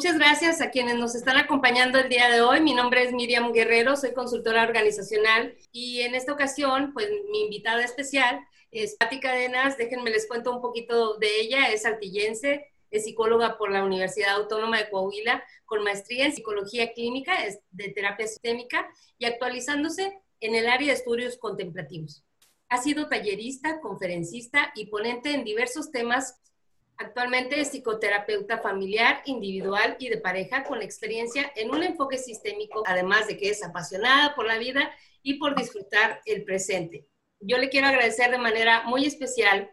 muchas gracias a quienes nos están acompañando el día de hoy. Mi nombre es Miriam Guerrero, soy consultora organizacional y en esta ocasión, pues mi invitada especial es Patti Cadenas. Déjenme les cuento un poquito de ella. Es artillense, es psicóloga por la Universidad Autónoma de Coahuila, con maestría en psicología clínica, es de terapia sistémica y actualizándose en el área de estudios contemplativos. Ha sido tallerista, conferencista y ponente en diversos temas Actualmente es psicoterapeuta familiar, individual y de pareja con experiencia en un enfoque sistémico, además de que es apasionada por la vida y por disfrutar el presente. Yo le quiero agradecer de manera muy especial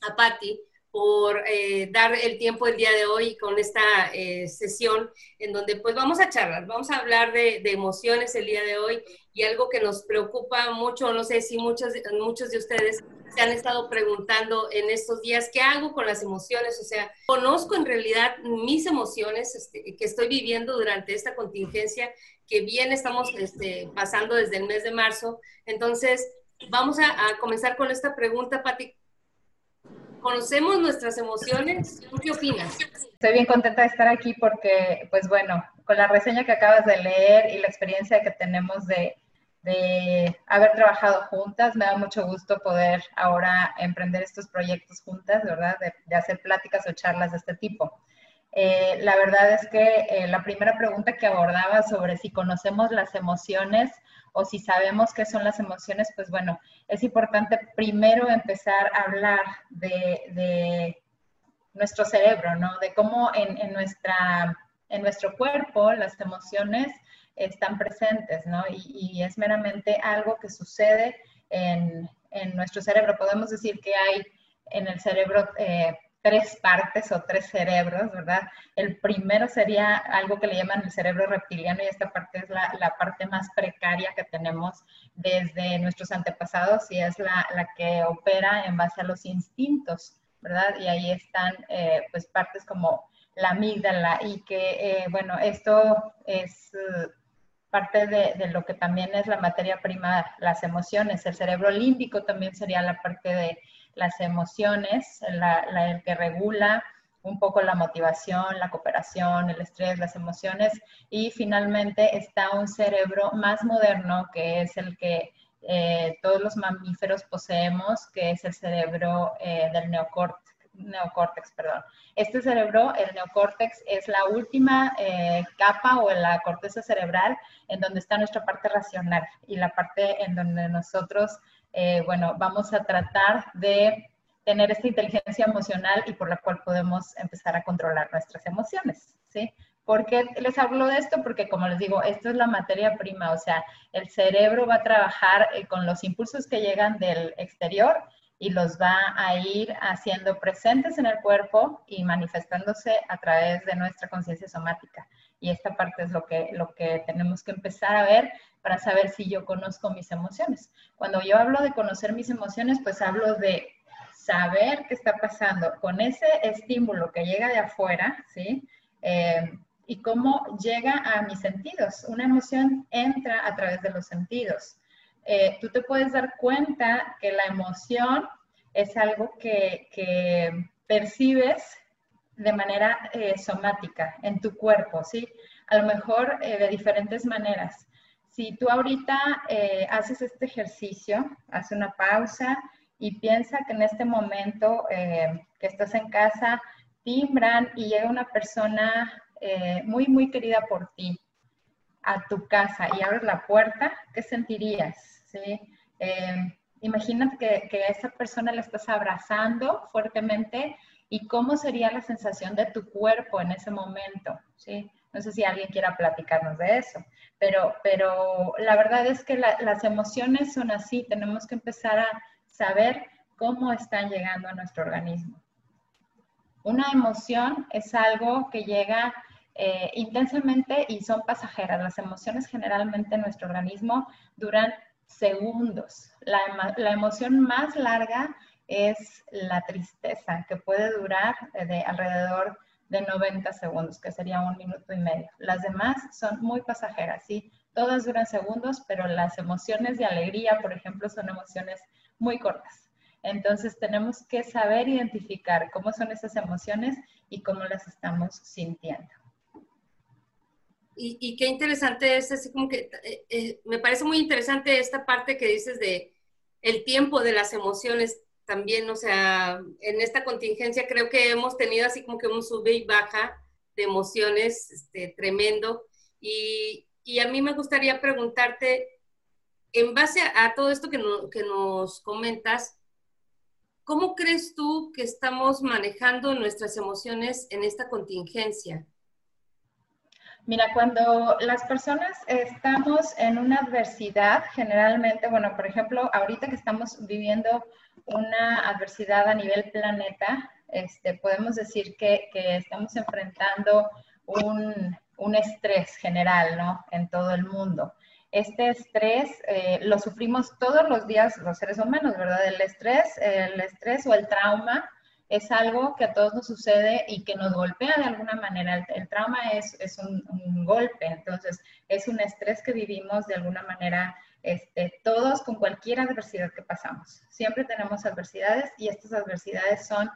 a Patti por eh, dar el tiempo el día de hoy con esta eh, sesión en donde pues vamos a charlar, vamos a hablar de, de, emociones el día de hoy y algo que nos preocupa mucho, no sé si muchos, muchos de ustedes se han estado preguntando en estos días, ¿qué hago con las emociones? O sea, conozco en realidad mis emociones este, que estoy viviendo durante esta contingencia que bien estamos este, pasando desde el mes de marzo. Entonces, vamos a, comenzar con esta pregunta, Pati. ¿Conocemos nuestras emociones? ¿Tú qué opinas? Estoy bien contenta de estar aquí porque, pues bueno, con la reseña que acabas de leer y la experiencia que tenemos de de haber trabajado juntas. Me da mucho gusto poder ahora emprender estos proyectos juntas, ¿verdad? De, hacer pláticas o charlas de este tipo. Eh, la verdad es que eh, la primera pregunta que abordaba sobre si conocemos las emociones o si sabemos qué son las emociones, pues bueno, es importante primero empezar a hablar de, nuestro cerebro, ¿no? De cómo en, en, nuestra, en nuestro cuerpo las emociones están presentes, ¿no? Y, es meramente algo que sucede en, nuestro cerebro. Podemos decir que hay en el cerebro eh, tres partes o tres cerebros, ¿verdad? El primero sería algo que le llaman el cerebro reptiliano y esta parte es la, parte más precaria que tenemos desde nuestros antepasados y es la, que opera en base a los instintos, ¿verdad? Y ahí están eh, pues partes como la amígdala y que, eh, bueno, esto es parte de, lo que también es la materia prima, las emociones. El cerebro límbico también sería la parte de las emociones, el que regula un poco la motivación, la cooperación, el estrés, las emociones. Y finalmente está un cerebro más moderno, que es el que eh, todos los mamíferos poseemos, que es el cerebro eh, del neocórtex neocórtex, perdón. Este cerebro, el neocórtex, es la última eh, capa o la corteza cerebral en donde está nuestra parte racional y la parte en donde nosotros, eh, bueno, vamos a tratar de tener esta inteligencia emocional y por la cual podemos empezar a controlar nuestras emociones, ¿sí? ¿Por qué les hablo de esto? Porque como les digo, esto es la materia prima, o sea, el cerebro va a trabajar eh, con los impulsos que llegan del exterior y los va a ir haciendo presentes en el cuerpo y manifestándose a través de nuestra conciencia somática. Y esta parte es lo que, lo que tenemos que empezar a ver para saber si yo conozco mis emociones. Cuando yo hablo de conocer mis emociones, pues hablo de saber qué está pasando con ese estímulo que llega de afuera, ¿sí? Eh, y cómo llega a mis sentidos. Una emoción entra a través de los sentidos. Eh, tú te puedes dar cuenta que la emoción es algo que, percibes de manera eh, somática en tu cuerpo, ¿sí? A lo mejor eh, de diferentes maneras. Si tú ahorita haces este ejercicio, hace una pausa y piensa que en este momento que estás en casa, timbran y llega una persona muy, muy querida por ti a tu casa y abres la puerta, ¿qué sentirías? ¿Sí? Em, imagínate que, que a esa persona le estás abrazando fuertemente y cómo sería la sensación de tu cuerpo en ese momento, ¿sí? No sé si alguien quiera platicarnos de eso, pero, pero la verdad es que las emociones son así, tenemos que empezar a saber cómo están llegando a nuestro organismo. Una emoción es algo que llega eh, intensamente y son pasajeras. Las emociones generalmente en nuestro organismo duran segundos. La, la, emoción más larga es la tristeza, que puede durar de alrededor de 90 segundos, que sería un minuto y medio. Las demás son muy pasajeras, ¿sí? Todas duran segundos, pero las emociones de alegría, por ejemplo, son emociones muy cortas. Entonces tenemos que saber identificar cómo son esas emociones y cómo las estamos sintiendo. Y, qué interesante es, así como que eh, eh, me parece muy interesante esta parte que dices de el tiempo de las emociones también, o sea, en esta contingencia creo que hemos tenido así como que un sube y baja de emociones este, tremendo. Y, y, a mí me gustaría preguntarte, en base a, todo esto que, que nos comentas, ¿cómo crees tú que estamos manejando nuestras emociones en esta contingencia? Mira, cuando las personas estamos en una adversidad, generalmente, bueno, por ejemplo, ahorita que estamos viviendo una adversidad a nivel planeta, este, podemos decir que, que estamos enfrentando un, un, estrés general, ¿no? En todo el mundo. Este estrés eh, lo sufrimos todos los días los seres humanos, ¿verdad? El estrés, el estrés o el trauma es algo que a todos nos sucede y que nos golpea de alguna manera. El, trauma es, es un, golpe, entonces es un estrés que vivimos de alguna manera este, todos con cualquier adversidad que pasamos. Siempre tenemos adversidades y estas adversidades son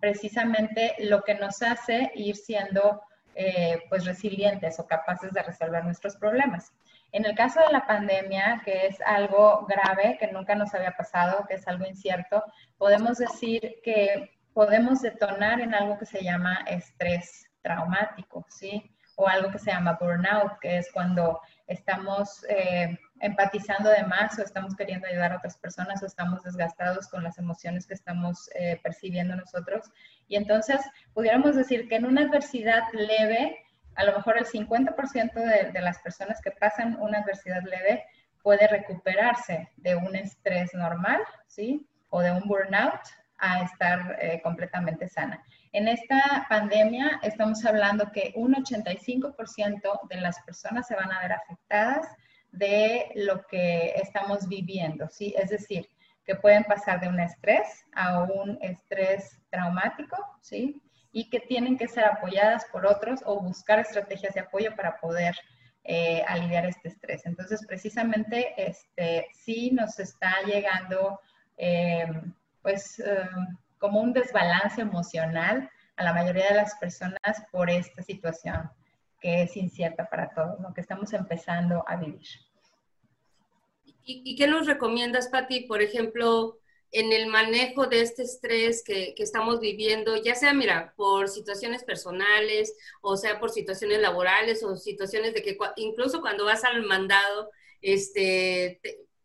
precisamente lo que nos hace ir siendo eh, pues resilientes o capaces de resolver nuestros problemas. En el caso de la pandemia, que es algo grave, que nunca nos había pasado, que es algo incierto, podemos decir que podemos detonar en algo que se llama estrés traumático, ¿sí? O algo que se llama burnout, que es cuando estamos eh, empatizando de más o estamos queriendo ayudar a otras personas o estamos desgastados con las emociones que estamos eh, percibiendo nosotros. Y entonces pudiéramos decir que en una adversidad leve, a lo mejor el 50% de, de las personas que pasan una adversidad leve puede recuperarse de un estrés normal, ¿sí? O de un burnout a estar eh, completamente sana. En esta pandemia estamos hablando que un 85% de las personas se van a ver afectadas de lo que estamos viviendo, ¿sí? Es decir, que pueden pasar de un estrés a un estrés traumático, ¿sí? Y que tienen que ser apoyadas por otros o buscar estrategias de apoyo para poder eh, aliviar este estrés. Entonces, precisamente, este, sí nos está llegando eh, pues eh, como un desbalance emocional a la mayoría de las personas por esta situación que es incierta para todos, lo que estamos empezando a vivir. ¿Y, qué nos recomiendas, Patti, por ejemplo, en el manejo de este estrés que, que, estamos viviendo, ya sea, mira, por situaciones personales, o sea, por situaciones laborales, o situaciones de que incluso cuando vas al mandado, este,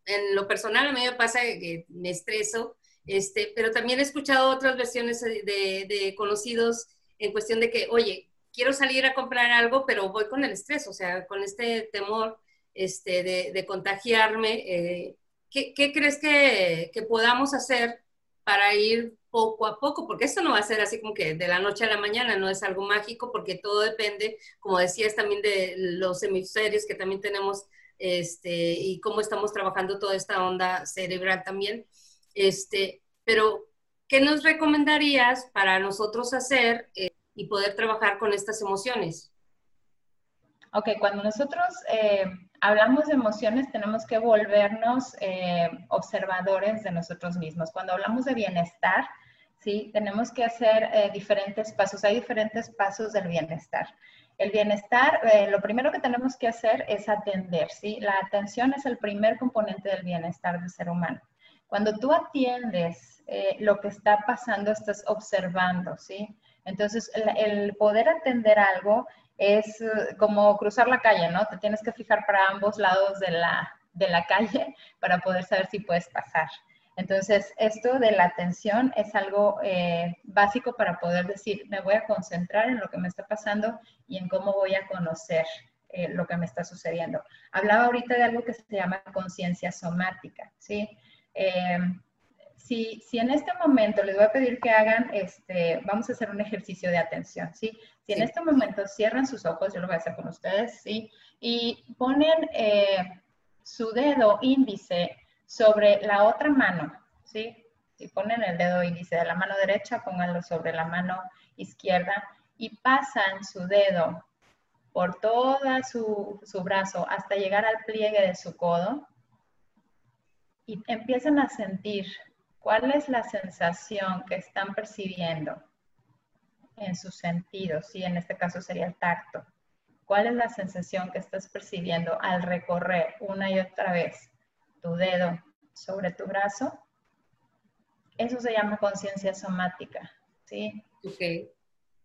en lo personal a mí me pasa que me estreso este, pero también he escuchado otras versiones de, conocidos en cuestión de que, oye, quiero salir a comprar algo, pero voy con el estrés, o sea, con este temor este, de, contagiarme. Eh, ¿qué, crees que, podamos hacer para ir poco a poco? Porque esto no va a ser así como que de la noche a la mañana, no es algo mágico, porque todo depende, como decías, también de los hemisferios que también tenemos este, y cómo estamos trabajando toda esta onda cerebral también. Este, pero, ¿qué nos recomendarías para nosotros hacer eh, y poder trabajar con estas emociones? Ok, cuando nosotros eh, hablamos de emociones tenemos que volvernos eh, observadores de nosotros mismos. Cuando hablamos de bienestar, ¿sí? Tenemos que hacer diferentes pasos. Hay diferentes pasos del bienestar. El bienestar, lo primero que tenemos que hacer es atender, ¿sí? La atención es el primer componente del bienestar del ser humano. Cuando tú atiendes eh, lo que está pasando, estás observando, ¿sí? Entonces, el, poder atender algo es eh, como cruzar la calle, ¿no? Te tienes que fijar para ambos lados de la, de la calle para poder saber si puedes pasar. Entonces, esto de la atención es algo eh, básico para poder decir, me voy a concentrar en lo que me está pasando y en cómo voy a conocer lo que me está sucediendo. Hablaba ahorita de algo que se llama conciencia somática, ¿sí? Eh, si, si, en este momento les voy a pedir que hagan, este, vamos a hacer un ejercicio de atención, ¿sí? Si en este momento cierran sus ojos, yo lo voy a hacer con ustedes, ¿sí? Y ponen eh, su dedo índice sobre la otra mano, ¿sí? Si ponen el dedo índice de la mano derecha, pónganlo sobre la mano izquierda y pasan su dedo por todo su, su brazo hasta llegar al pliegue de su codo, y empiezan a sentir cuál es la sensación que están percibiendo en sus sentidos, y en este caso sería el tacto. ¿Cuál es la sensación que estás percibiendo al recorrer una y otra vez tu dedo sobre tu brazo? Eso se llama conciencia somática, ¿sí? Ok.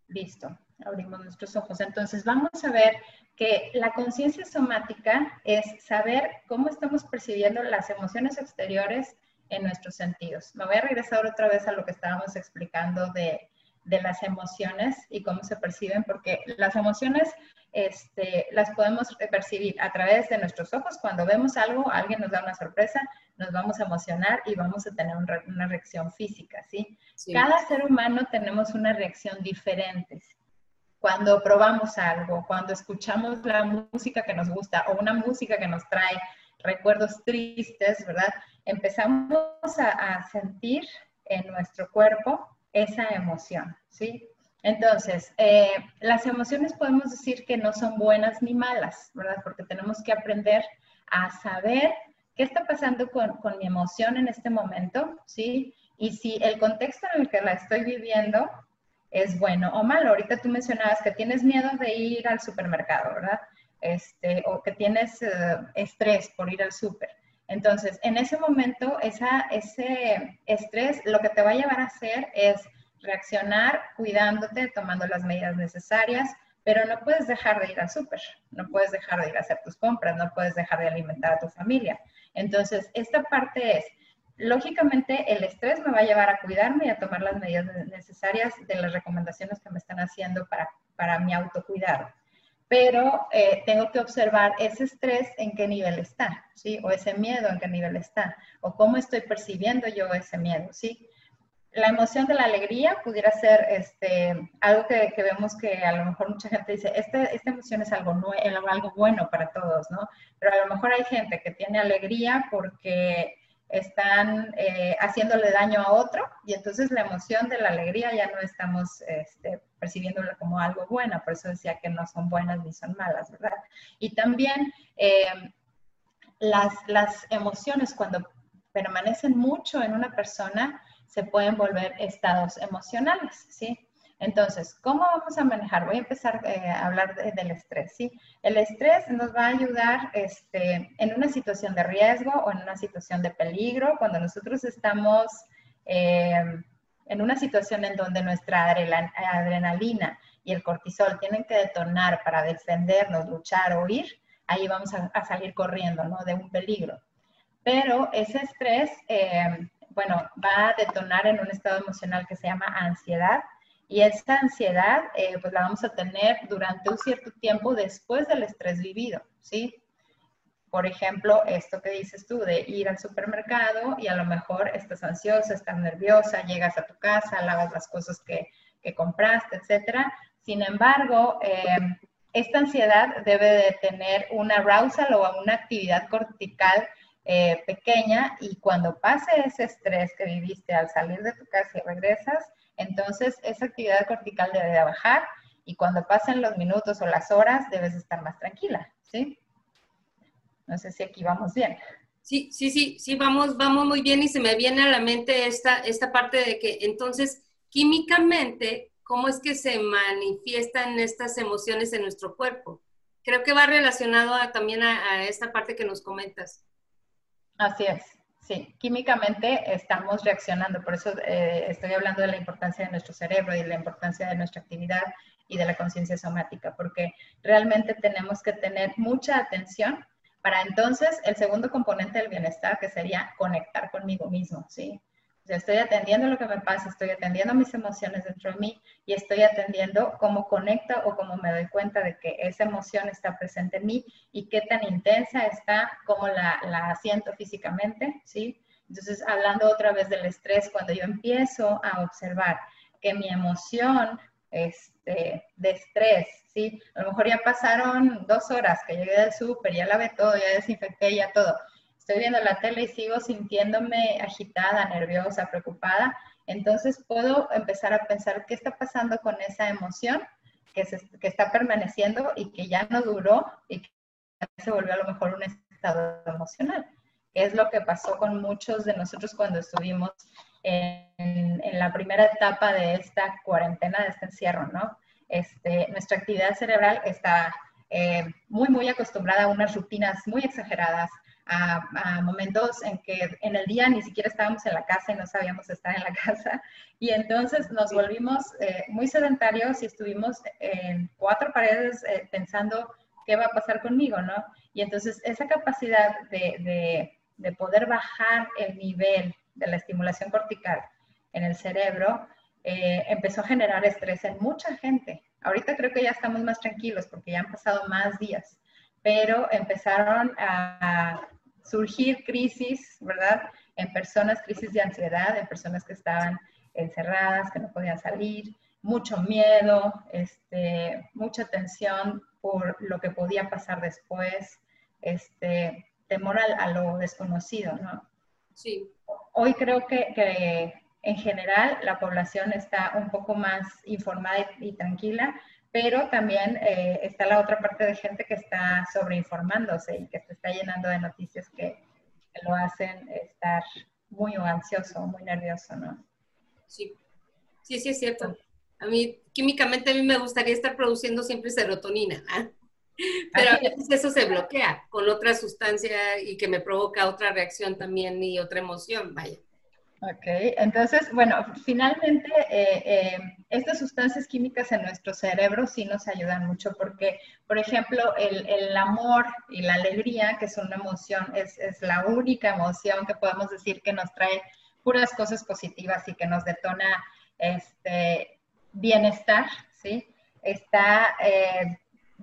Listo, abrimos nuestros ojos. Entonces vamos a ver que la conciencia somática es saber cómo estamos percibiendo las emociones exteriores en nuestros sentidos. Me voy a regresar otra vez a lo que estábamos explicando de, las emociones y cómo se perciben, porque las emociones este, las podemos percibir a través de nuestros ojos. Cuando vemos algo, alguien nos da una sorpresa, nos vamos a emocionar y vamos a tener una reacción física, ¿sí? Cada ser humano tenemos una reacción diferente. Cuando probamos algo, cuando escuchamos la música que nos gusta o una música que nos trae recuerdos tristes, ¿verdad? Empezamos a, sentir en nuestro cuerpo esa emoción, ¿sí? Entonces, eh, las emociones podemos decir que no son buenas ni malas, ¿verdad? Porque tenemos que aprender a saber qué está pasando con, con, mi emoción en este momento, ¿sí? Y si el contexto en el que la estoy viviendo es bueno o malo. Ahorita tú mencionabas que tienes miedo de ir al supermercado, ¿verdad? este, o que tienes eh, estrés por ir al súper. Entonces, en ese momento, esa, ese estrés lo que te va a llevar a hacer es reaccionar cuidándote, tomando las medidas necesarias, pero no puedes dejar de ir al súper, no puedes dejar de ir a hacer tus compras, no puedes dejar de alimentar a tu familia. Entonces, esta parte es, lógicamente, el estrés me va a llevar a cuidarme y a tomar las medidas necesarias de las recomendaciones que me están haciendo para, para mi autocuidado pero eh, tengo que observar ese estrés en qué nivel está, ¿sí? O ese miedo en qué nivel está, o cómo estoy percibiendo yo ese miedo, ¿sí? La emoción de la alegría pudiera ser este, algo que, vemos que a lo mejor mucha gente dice, este, esta emoción es algo, algo bueno para todos, ¿no? Pero a lo mejor hay gente que tiene alegría porque están eh, haciéndole daño a otro y entonces la emoción de la alegría ya no estamos este, percibiéndola como algo bueno, por eso decía que no son buenas ni son malas, ¿verdad? Y también eh, las, las emociones cuando permanecen mucho en una persona se pueden volver estados emocionales, ¿sí? Entonces, ¿cómo vamos a manejar? Voy a empezar eh, a hablar del estrés, ¿sí? El estrés nos va a ayudar este, en una situación de riesgo o en una situación de peligro, cuando nosotros estamos eh, en una situación en donde nuestra adrenalina y el cortisol tienen que detonar para defendernos, luchar o huir, ahí vamos a, salir corriendo, ¿no? De un peligro. Pero ese estrés, eh, bueno, va a detonar en un estado emocional que se llama ansiedad, y esta ansiedad, eh, pues la vamos a tener durante un cierto tiempo después del estrés vivido, ¿sí? Por ejemplo, esto que dices tú de ir al supermercado y a lo mejor estás ansiosa, estás nerviosa, llegas a tu casa, lavas las cosas que, que compraste, etcétera. Sin embargo, eh, esta ansiedad debe de tener una arousal o una actividad cortical eh, pequeña y cuando pase ese estrés que viviste al salir de tu casa y regresas, entonces, esa actividad cortical debe de bajar y cuando pasen los minutos o las horas debes estar más tranquila, ¿sí? No sé si aquí vamos bien. Sí, sí, sí, sí, vamos, vamos muy bien y se me viene a la mente esta, esta parte de que entonces químicamente, ¿cómo es que se manifiestan estas emociones en nuestro cuerpo? Creo que va relacionado también a esta parte que nos comentas. Así es. Sí, químicamente estamos reaccionando, por eso eh, estoy hablando de la importancia de nuestro cerebro y de la importancia de nuestra actividad y de la conciencia somática, porque realmente tenemos que tener mucha atención para entonces el segundo componente del bienestar, que sería conectar conmigo mismo, ¿sí? Sea, estoy atendiendo lo que me pasa, estoy atendiendo mis emociones dentro de mí y estoy atendiendo cómo conecta o cómo me doy cuenta de que esa emoción está presente en mí y qué tan intensa está, cómo la, la siento físicamente, ¿sí? Entonces, hablando otra vez del estrés, cuando yo empiezo a observar que mi emoción este, de estrés, ¿sí? A lo mejor ya pasaron dos horas que llegué del súper, ya lavé todo, ya desinfecté, ya todo estoy viendo la tele y sigo sintiéndome agitada, nerviosa, preocupada, entonces puedo empezar a pensar qué está pasando con esa emoción que, está permaneciendo y que ya no duró y que se volvió a lo mejor un estado emocional. Es lo que pasó con muchos de nosotros cuando estuvimos en, en la primera etapa de esta cuarentena, de este encierro, ¿no? Este, nuestra actividad cerebral está eh, muy, muy acostumbrada a unas rutinas muy exageradas, a, momentos en que en el día ni siquiera estábamos en la casa y no sabíamos estar en la casa. Y entonces nos volvimos eh, muy sedentarios y estuvimos en cuatro paredes eh, pensando qué va a pasar conmigo, ¿no? Y entonces esa capacidad de, de, poder bajar el nivel de la estimulación cortical en el cerebro eh, empezó a generar estrés en mucha gente. Ahorita creo que ya estamos más tranquilos porque ya han pasado más días, pero empezaron a surgir crisis, ¿verdad? En personas, crisis de ansiedad, en personas que estaban encerradas, que no podían salir, mucho miedo, este, mucha tensión por lo que podía pasar después, este, temor a, lo desconocido, ¿no? Sí. Hoy creo que, que, en general la población está un poco más informada y tranquila, pero también eh, está la otra parte de gente que está sobreinformándose y que se está llenando de noticias que, lo hacen estar muy ansioso, muy nervioso, ¿no? Sí, sí, sí es cierto. A mí, químicamente, a mí me gustaría estar produciendo siempre serotonina, ¿ah? pero a veces eso se bloquea con otra sustancia y que me provoca otra reacción también y otra emoción, vaya. Ok, entonces, bueno, finalmente eh, eh, estas sustancias químicas en nuestro cerebro sí nos ayudan mucho porque, por ejemplo, el, el amor y la alegría, que es una emoción, es, es, la única emoción que podemos decir que nos trae puras cosas positivas y que nos detona este, bienestar, ¿sí? Está eh,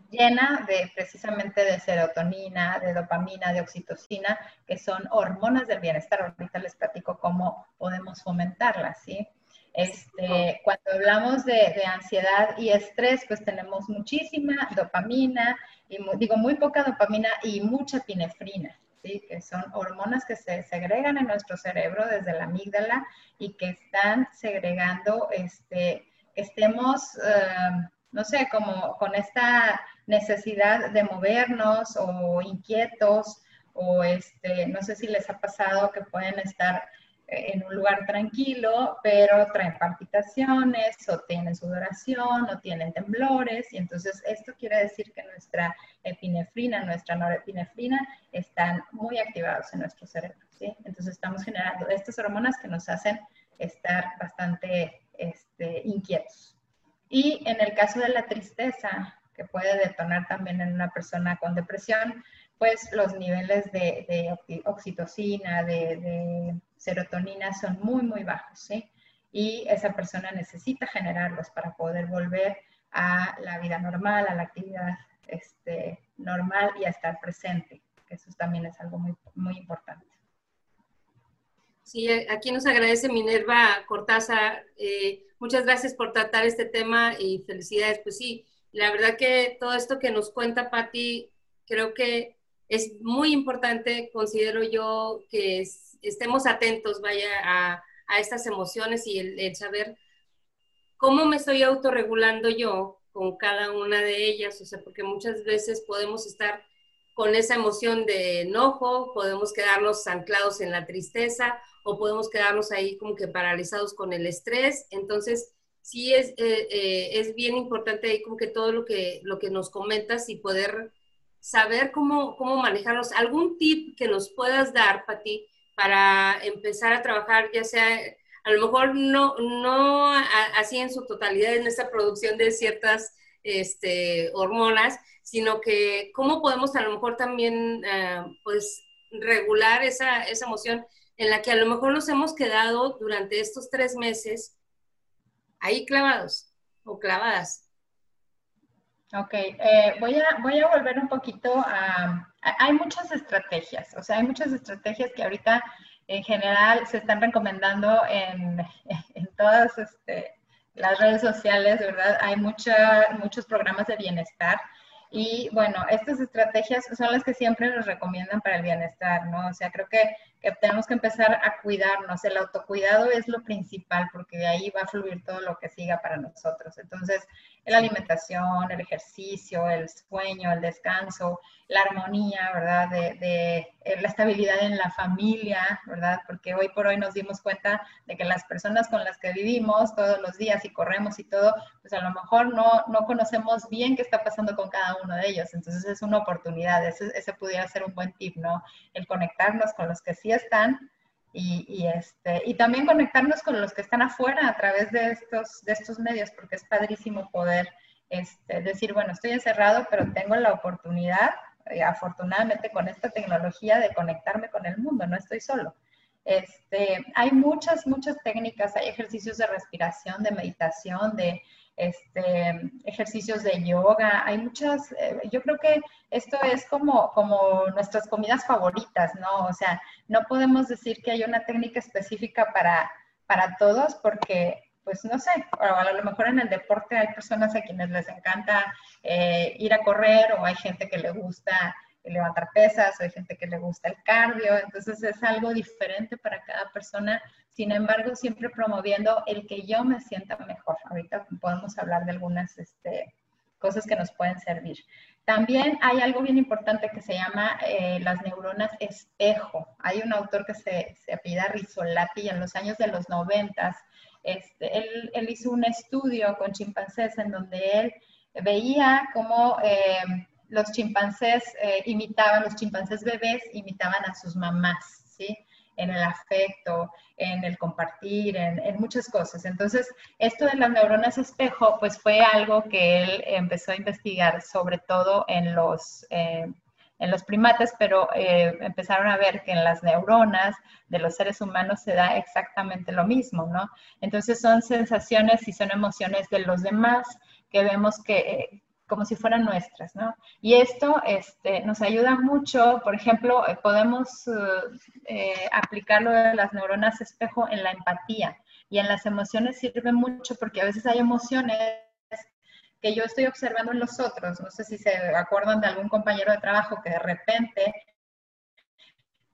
llena de precisamente de serotonina, de dopamina, de oxitocina, que son hormonas del bienestar. Ahorita les platico cómo podemos fomentarlas, ¿sí? Este, cuando hablamos de, de, ansiedad y estrés, pues tenemos muchísima dopamina, y digo muy poca dopamina y mucha epinefrina, ¿sí? que son hormonas que se segregan en nuestro cerebro desde la amígdala y que están segregando, este, estemos... Uh, no sé, como con esta necesidad de movernos o inquietos o este, no sé si les ha pasado que pueden estar eh, en un lugar tranquilo, pero traen palpitaciones o tienen sudoración o tienen temblores y entonces esto quiere decir que nuestra epinefrina, nuestra norepinefrina están muy activados en nuestro cerebro, ¿sí? Entonces estamos generando estas hormonas que nos hacen estar bastante este, inquietos. Y en el caso de la tristeza, que puede detonar también en una persona con depresión, pues los niveles de, oxitocina, de, serotonina son muy, muy bajos, ¿sí? Y esa persona necesita generarlos para poder volver a la vida normal, a la actividad este, normal y a estar presente, eso también es algo muy, muy importante. Sí, aquí nos agradece Minerva Cortázar. Eh, muchas gracias por tratar este tema y felicidades. Pues sí, la verdad que todo esto que nos cuenta Patti, creo que es muy importante, considero yo, que estemos atentos, vaya, a, estas emociones y el, saber cómo me estoy autorregulando yo con cada una de ellas, o sea, porque muchas veces podemos estar con esa emoción de enojo, podemos quedarnos anclados en la tristeza o podemos quedarnos ahí como que paralizados con el estrés. Entonces, sí es, eh, eh, es bien importante ahí como que todo lo que, lo que nos comentas y poder saber cómo, cómo manejarlos. ¿Algún tip que nos puedas dar, Pati, para empezar a trabajar, ya sea, a lo mejor no, no así en su totalidad en esta producción de ciertas este, hormonas, sino que cómo podemos a lo mejor también, eh, pues, regular esa, esa emoción en la que a lo mejor nos hemos quedado durante estos tres meses ahí clavados o clavadas. Ok, eh, voy, a, voy a volver un poquito a, Hay muchas estrategias, o sea, hay muchas estrategias que ahorita en general se están recomendando en, en todas este, las redes sociales, ¿verdad? Hay mucha, muchos programas de bienestar y bueno, estas estrategias son las que siempre nos recomiendan para el bienestar, ¿no? O sea, creo que que tenemos que empezar a cuidarnos. El autocuidado es lo principal porque de ahí va a fluir todo lo que siga para nosotros. Entonces, la alimentación, el ejercicio, el sueño, el descanso, la armonía, ¿verdad? De, de, eh, la estabilidad en la familia, ¿verdad? Porque hoy por hoy nos dimos cuenta de que las personas con las que vivimos todos los días y corremos y todo, pues a lo mejor no, no conocemos bien qué está pasando con cada uno de ellos. Entonces es una oportunidad, ese, ese pudiera ser un buen tip, ¿no? El conectarnos con los que sí están y, este, y también conectarnos con los que están afuera a través de estos, de estos medios, porque es padrísimo poder este, decir, bueno, estoy encerrado, pero tengo la oportunidad, eh, afortunadamente con esta tecnología, de conectarme con el mundo, no estoy solo. Este, hay muchas, muchas técnicas, hay ejercicios de respiración, de meditación, de este, ejercicios de yoga, hay muchas, eh, yo creo que esto es como, como nuestras comidas favoritas, ¿no? O sea, no podemos decir que hay una técnica específica para, para todos porque, pues no sé, a lo mejor en el deporte hay personas a quienes les encanta eh, ir a correr o hay gente que le gusta levantar pesas, hay gente que le gusta el cardio, entonces es algo diferente para cada persona, sin embargo, siempre promoviendo el que yo me sienta mejor. Ahorita podemos hablar de algunas este, cosas que nos pueden servir. También hay algo bien importante que se llama eh, las neuronas espejo. Hay un autor que se, se apellida Rizzolatti en los años de los noventas, este, él, él, hizo un estudio con chimpancés en donde él veía cómo eh, los chimpancés eh, imitaban, los chimpancés bebés imitaban a sus mamás, ¿sí? En el afecto, en el compartir, en, muchas cosas. Entonces, esto de las neuronas espejo, pues fue algo que él empezó a investigar, sobre todo en los, eh, en los primates, pero eh, empezaron a ver que en las neuronas de los seres humanos se da exactamente lo mismo, ¿no? Entonces, son sensaciones y son emociones de los demás que vemos que como si fueran nuestras, ¿no? Y esto este, nos ayuda mucho, por ejemplo, eh, podemos eh, eh, aplicarlo de las neuronas espejo en la empatía y en las emociones sirve mucho porque a veces hay emociones que yo estoy observando en los otros, no sé si se acuerdan de algún compañero de trabajo que de repente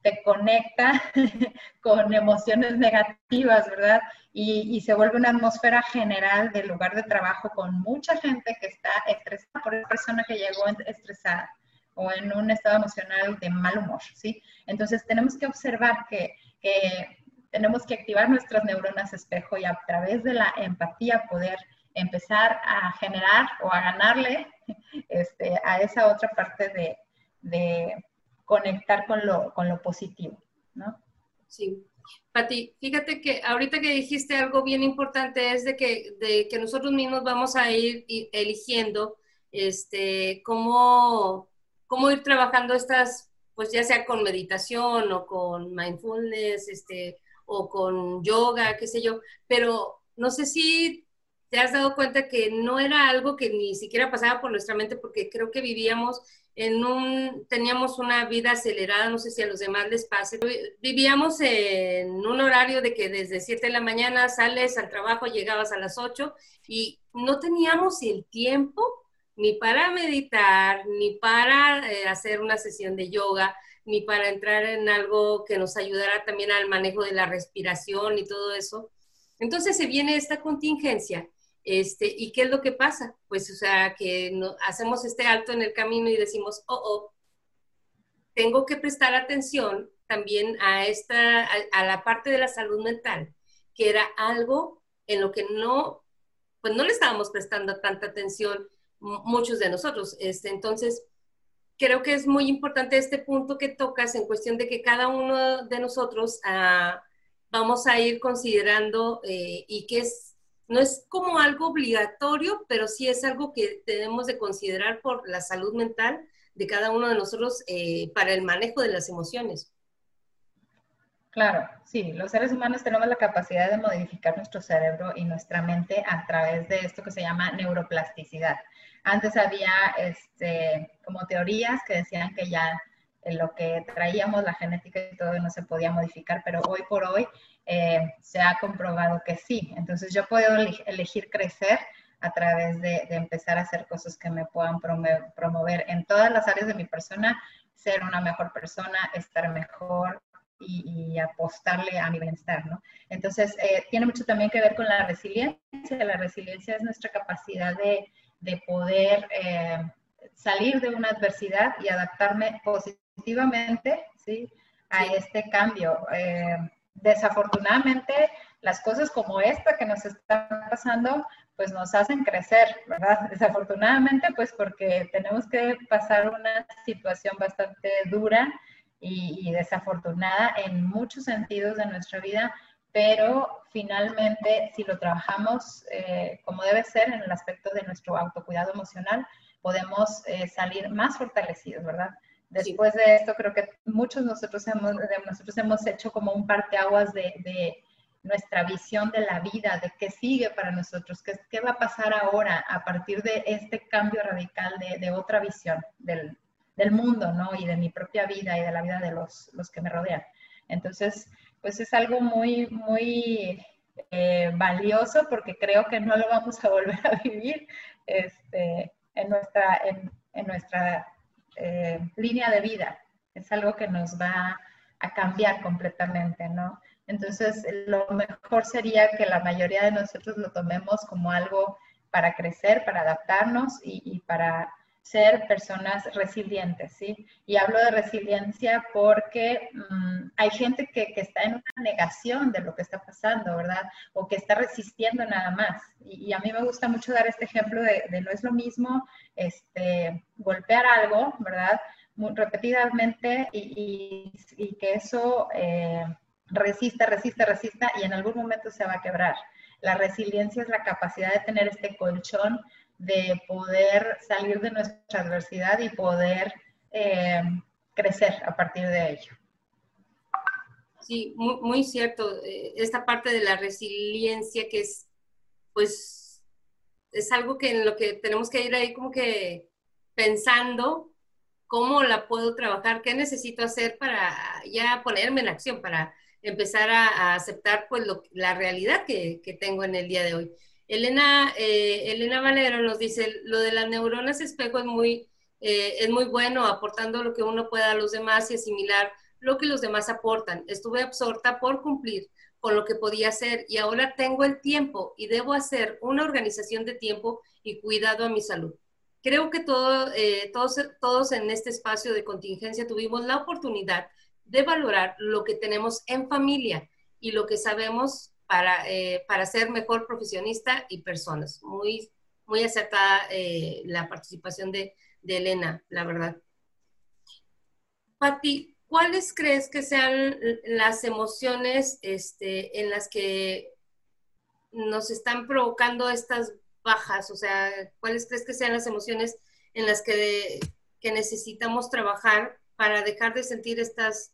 te conecta con emociones negativas, ¿verdad? Y, se vuelve una atmósfera general del lugar de trabajo con mucha gente que está estresada por esa persona que llegó estresada o en un estado emocional de mal humor, ¿sí? Entonces tenemos que observar que, que tenemos que activar nuestras neuronas espejo y a través de la empatía poder empezar a generar o a ganarle este, a esa otra parte de, de conectar con lo, con lo positivo, ¿no? Sí. Pati, fíjate que ahorita que dijiste algo bien importante es de que, de que nosotros mismos vamos a ir eligiendo este, cómo, cómo ir trabajando estas, pues ya sea con meditación o con mindfulness, este, o con yoga, qué sé yo, pero no sé si te has dado cuenta que no era algo que ni siquiera pasaba por nuestra mente porque creo que vivíamos en un, teníamos una vida acelerada, no sé si a los demás les pase. Vivíamos en un horario de que desde 7 de la mañana sales al trabajo, llegabas a las 8 y no teníamos el tiempo ni para meditar, ni para eh, hacer una sesión de yoga, ni para entrar en algo que nos ayudara también al manejo de la respiración y todo eso. Entonces se viene esta contingencia este, ¿Y qué es lo que pasa? Pues, o sea, que no, hacemos este alto en el camino y decimos, oh, oh, tengo que prestar atención también a, esta, a, la parte de la salud mental, que era algo en lo que no, pues no le estábamos prestando tanta atención muchos de nosotros. Este, entonces, creo que es muy importante este punto que tocas en cuestión de que cada uno de nosotros ah, vamos a ir considerando eh, y que es no es como algo obligatorio, pero sí es algo que tenemos de considerar por la salud mental de cada uno de nosotros eh, para el manejo de las emociones. Claro, sí, los seres humanos tenemos la capacidad de modificar nuestro cerebro y nuestra mente a través de esto que se llama neuroplasticidad. Antes había este, como teorías que decían que ya en lo que traíamos, la genética y todo, no se podía modificar, pero hoy por hoy eh, se ha comprobado que sí. Entonces yo puedo elegir crecer a través de, empezar a hacer cosas que me puedan promover, en todas las áreas de mi persona, ser una mejor persona, estar mejor, y, apostarle a mi bienestar, ¿no? Entonces, eh, tiene mucho también que ver con la resiliencia. La resiliencia es nuestra capacidad de, de poder eh, salir de una adversidad y adaptarme positivamente, ¿sí? A este cambio. Eh, desafortunadamente, las cosas como esta que nos están pasando, pues nos hacen crecer, ¿verdad? Desafortunadamente, pues porque tenemos que pasar una situación bastante dura y, desafortunada en muchos sentidos de nuestra vida, pero finalmente si lo trabajamos eh, como debe ser en el aspecto de nuestro autocuidado emocional, podemos eh, salir más fortalecidos, ¿verdad? Después de esto, creo que muchos nosotros hemos, de nosotros hemos hecho como un parteaguas de, nuestra visión de la vida, de qué sigue para nosotros, qué, qué va a pasar ahora a partir de este cambio radical de, otra visión del, mundo, ¿no? Y de mi propia vida y de la vida de los, los que me rodean. Entonces, pues es algo muy, muy eh, valioso porque creo que no lo vamos a volver a vivir este, en nuestra, en nuestra eh, línea de vida. Es algo que nos va a cambiar completamente, ¿no? Entonces, lo mejor sería que la mayoría de nosotros lo tomemos como algo para crecer, para adaptarnos y, para ser personas resilientes, ¿sí? Y hablo de resiliencia porque mm, hay gente que, está en una negación de lo que está pasando, ¿verdad? O que está resistiendo nada más. Y, a mí me gusta mucho dar este ejemplo de, no es lo mismo este, golpear algo, ¿verdad? Repetidamente y, que eso... Eh, resista, resista, resista y en algún momento se va a quebrar. La resiliencia es la capacidad de tener este colchón de poder salir de nuestra adversidad y poder eh, crecer a partir de ello. Sí, muy, cierto. Eh, esta parte de la resiliencia que es, pues, es algo que en lo que tenemos que ir ahí como que pensando cómo la puedo trabajar, qué necesito hacer para ya ponerme en acción, para empezar a, aceptar pues la realidad que, tengo en el día de hoy. Elena, eh, Elena Valero nos dice, lo de las neuronas espejo es muy, eh, es muy bueno, aportando lo que uno pueda a los demás y asimilar lo que los demás aportan. Estuve absorta por cumplir con lo que podía hacer y ahora tengo el tiempo y debo hacer una organización de tiempo y cuidado a mi salud. Creo que todo, eh, todos, todos en este espacio de contingencia tuvimos la oportunidad de valorar lo que tenemos en familia y lo que sabemos para, eh, para ser mejor profesionista y personas. Muy, muy acertada eh, la participación de, de, Elena, la verdad. Pati, ¿cuáles crees que sean las emociones este, en las que nos están provocando estas bajas? O sea, ¿cuáles crees que sean las emociones en las que, que necesitamos trabajar para dejar de sentir estas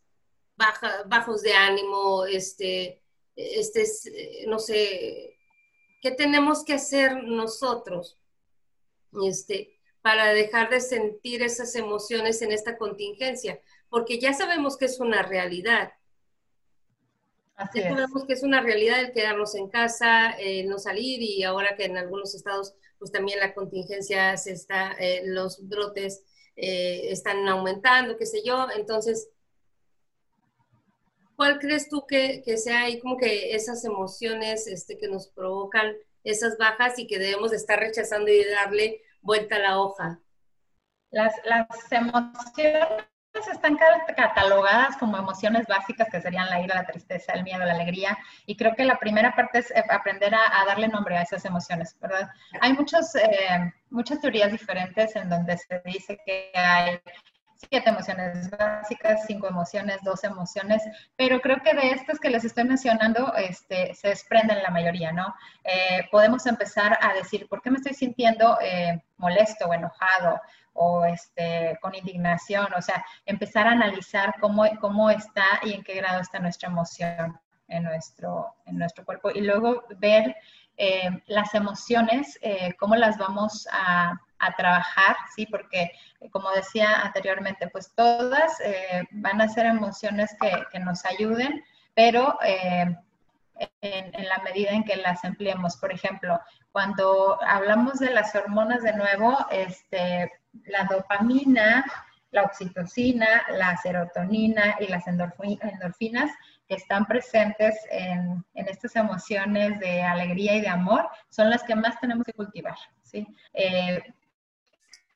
bajos de ánimo, este, este, no sé, ¿qué tenemos que hacer nosotros este, para dejar de sentir esas emociones en esta contingencia? Porque ya sabemos que es una realidad. ya sabemos que es una realidad el quedarnos en casa, no salir y ahora que en algunos estados pues también la contingencia se está, eh, los brotes eh, están aumentando, qué sé yo. Entonces, ¿cuál crees tú que, que, sea ahí como que esas emociones este, que nos provocan esas bajas y que debemos de estar rechazando y darle vuelta a la hoja? Las, las emociones están catalogadas como emociones básicas que serían la ira, la tristeza, el miedo, la alegría. Y creo que la primera parte es eh, aprender a, darle nombre a esas emociones, ¿verdad? Hay muchos, eh, muchas teorías diferentes en donde se dice que hay siete emociones básicas, cinco emociones, dos emociones, pero creo que de estas que les estoy mencionando este, se desprenden la mayoría, ¿no? Eh, podemos empezar a decir, ¿por qué me estoy sintiendo eh, molesto o enojado o este, con indignación? O sea, empezar a analizar cómo, cómo está y en qué grado está nuestra emoción en nuestro, en nuestro cuerpo y luego ver eh, las emociones, cómo las vamos a a trabajar, ¿sí? Porque, como decía anteriormente, pues todas eh, van a ser emociones que, nos ayuden, pero eh, en, la medida en que las empleemos. Por ejemplo, cuando hablamos de las hormonas de nuevo, este, la dopamina la oxitocina, la serotonina y las endorfinas que están presentes en, estas emociones de alegría y de amor son las que más tenemos que cultivar. ¿sí? Eh,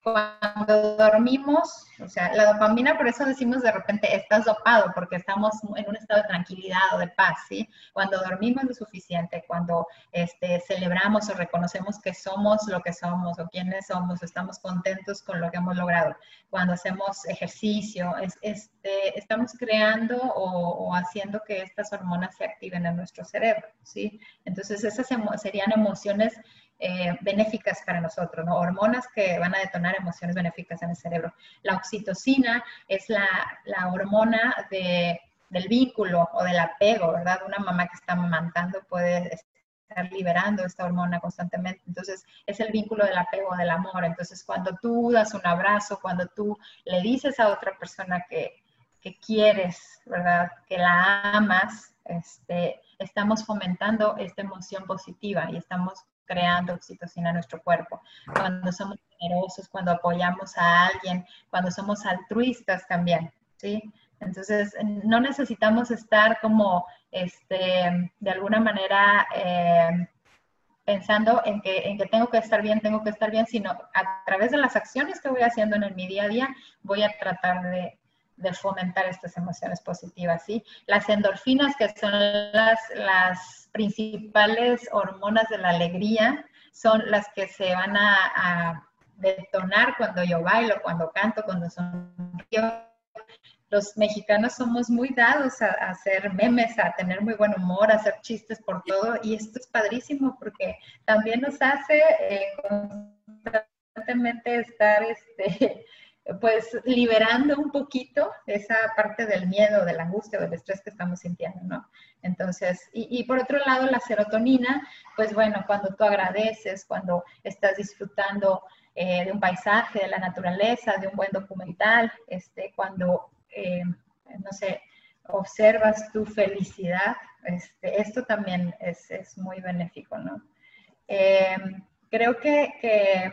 cuando dormimos, o sea, la dopamina, por eso decimos de repente, estás dopado, porque estamos en un estado de tranquilidad o de paz, ¿sí? Cuando dormimos lo suficiente, cuando este, celebramos o reconocemos que somos lo que somos o quiénes somos, estamos contentos con lo que hemos logrado, cuando hacemos ejercicio, es, este, estamos creando o, o, haciendo que estas hormonas se activen en nuestro cerebro, ¿sí? Entonces, esas serían emociones eh, benéficas para nosotros, ¿no? hormonas que van a detonar emociones benéficas en el cerebro. La oxitocina es la, hormona de, del vínculo o del apego, ¿verdad? Una mamá que está amamantando puede estar liberando esta hormona constantemente. Entonces, es el vínculo del apego, del amor. Entonces, cuando tú das un abrazo, cuando tú le dices a otra persona que, que quieres, ¿verdad? Que la amas, este, estamos fomentando esta emoción positiva y estamos creando oxitocina en nuestro cuerpo. Cuando somos generosos, cuando apoyamos a alguien, cuando somos altruistas también, ¿sí? Entonces, no necesitamos estar como, este, de alguna manera, eh, pensando en que, en que tengo que estar bien, tengo que estar bien, sino a través de las acciones que voy haciendo en mi día a día, voy a tratar de, de fomentar estas emociones positivas, ¿sí? Las endorfinas, que son las, las principales hormonas de la alegría, son las que se van a, detonar cuando yo bailo, cuando canto, cuando sonrío. Los mexicanos somos muy dados a, hacer memes, a tener muy buen humor, a hacer chistes por todo, y esto es padrísimo porque también nos hace eh, constantemente estar este, pues liberando un poquito esa parte del miedo, de la angustia, del estrés que estamos sintiendo, ¿no? Entonces, y, por otro lado, la serotonina, pues bueno, cuando tú agradeces, cuando estás disfrutando eh, de un paisaje, de la naturaleza, de un buen documental, este, cuando, eh, no sé, observas tu felicidad, este, esto también es, es, muy benéfico, ¿no? Eh, creo que, que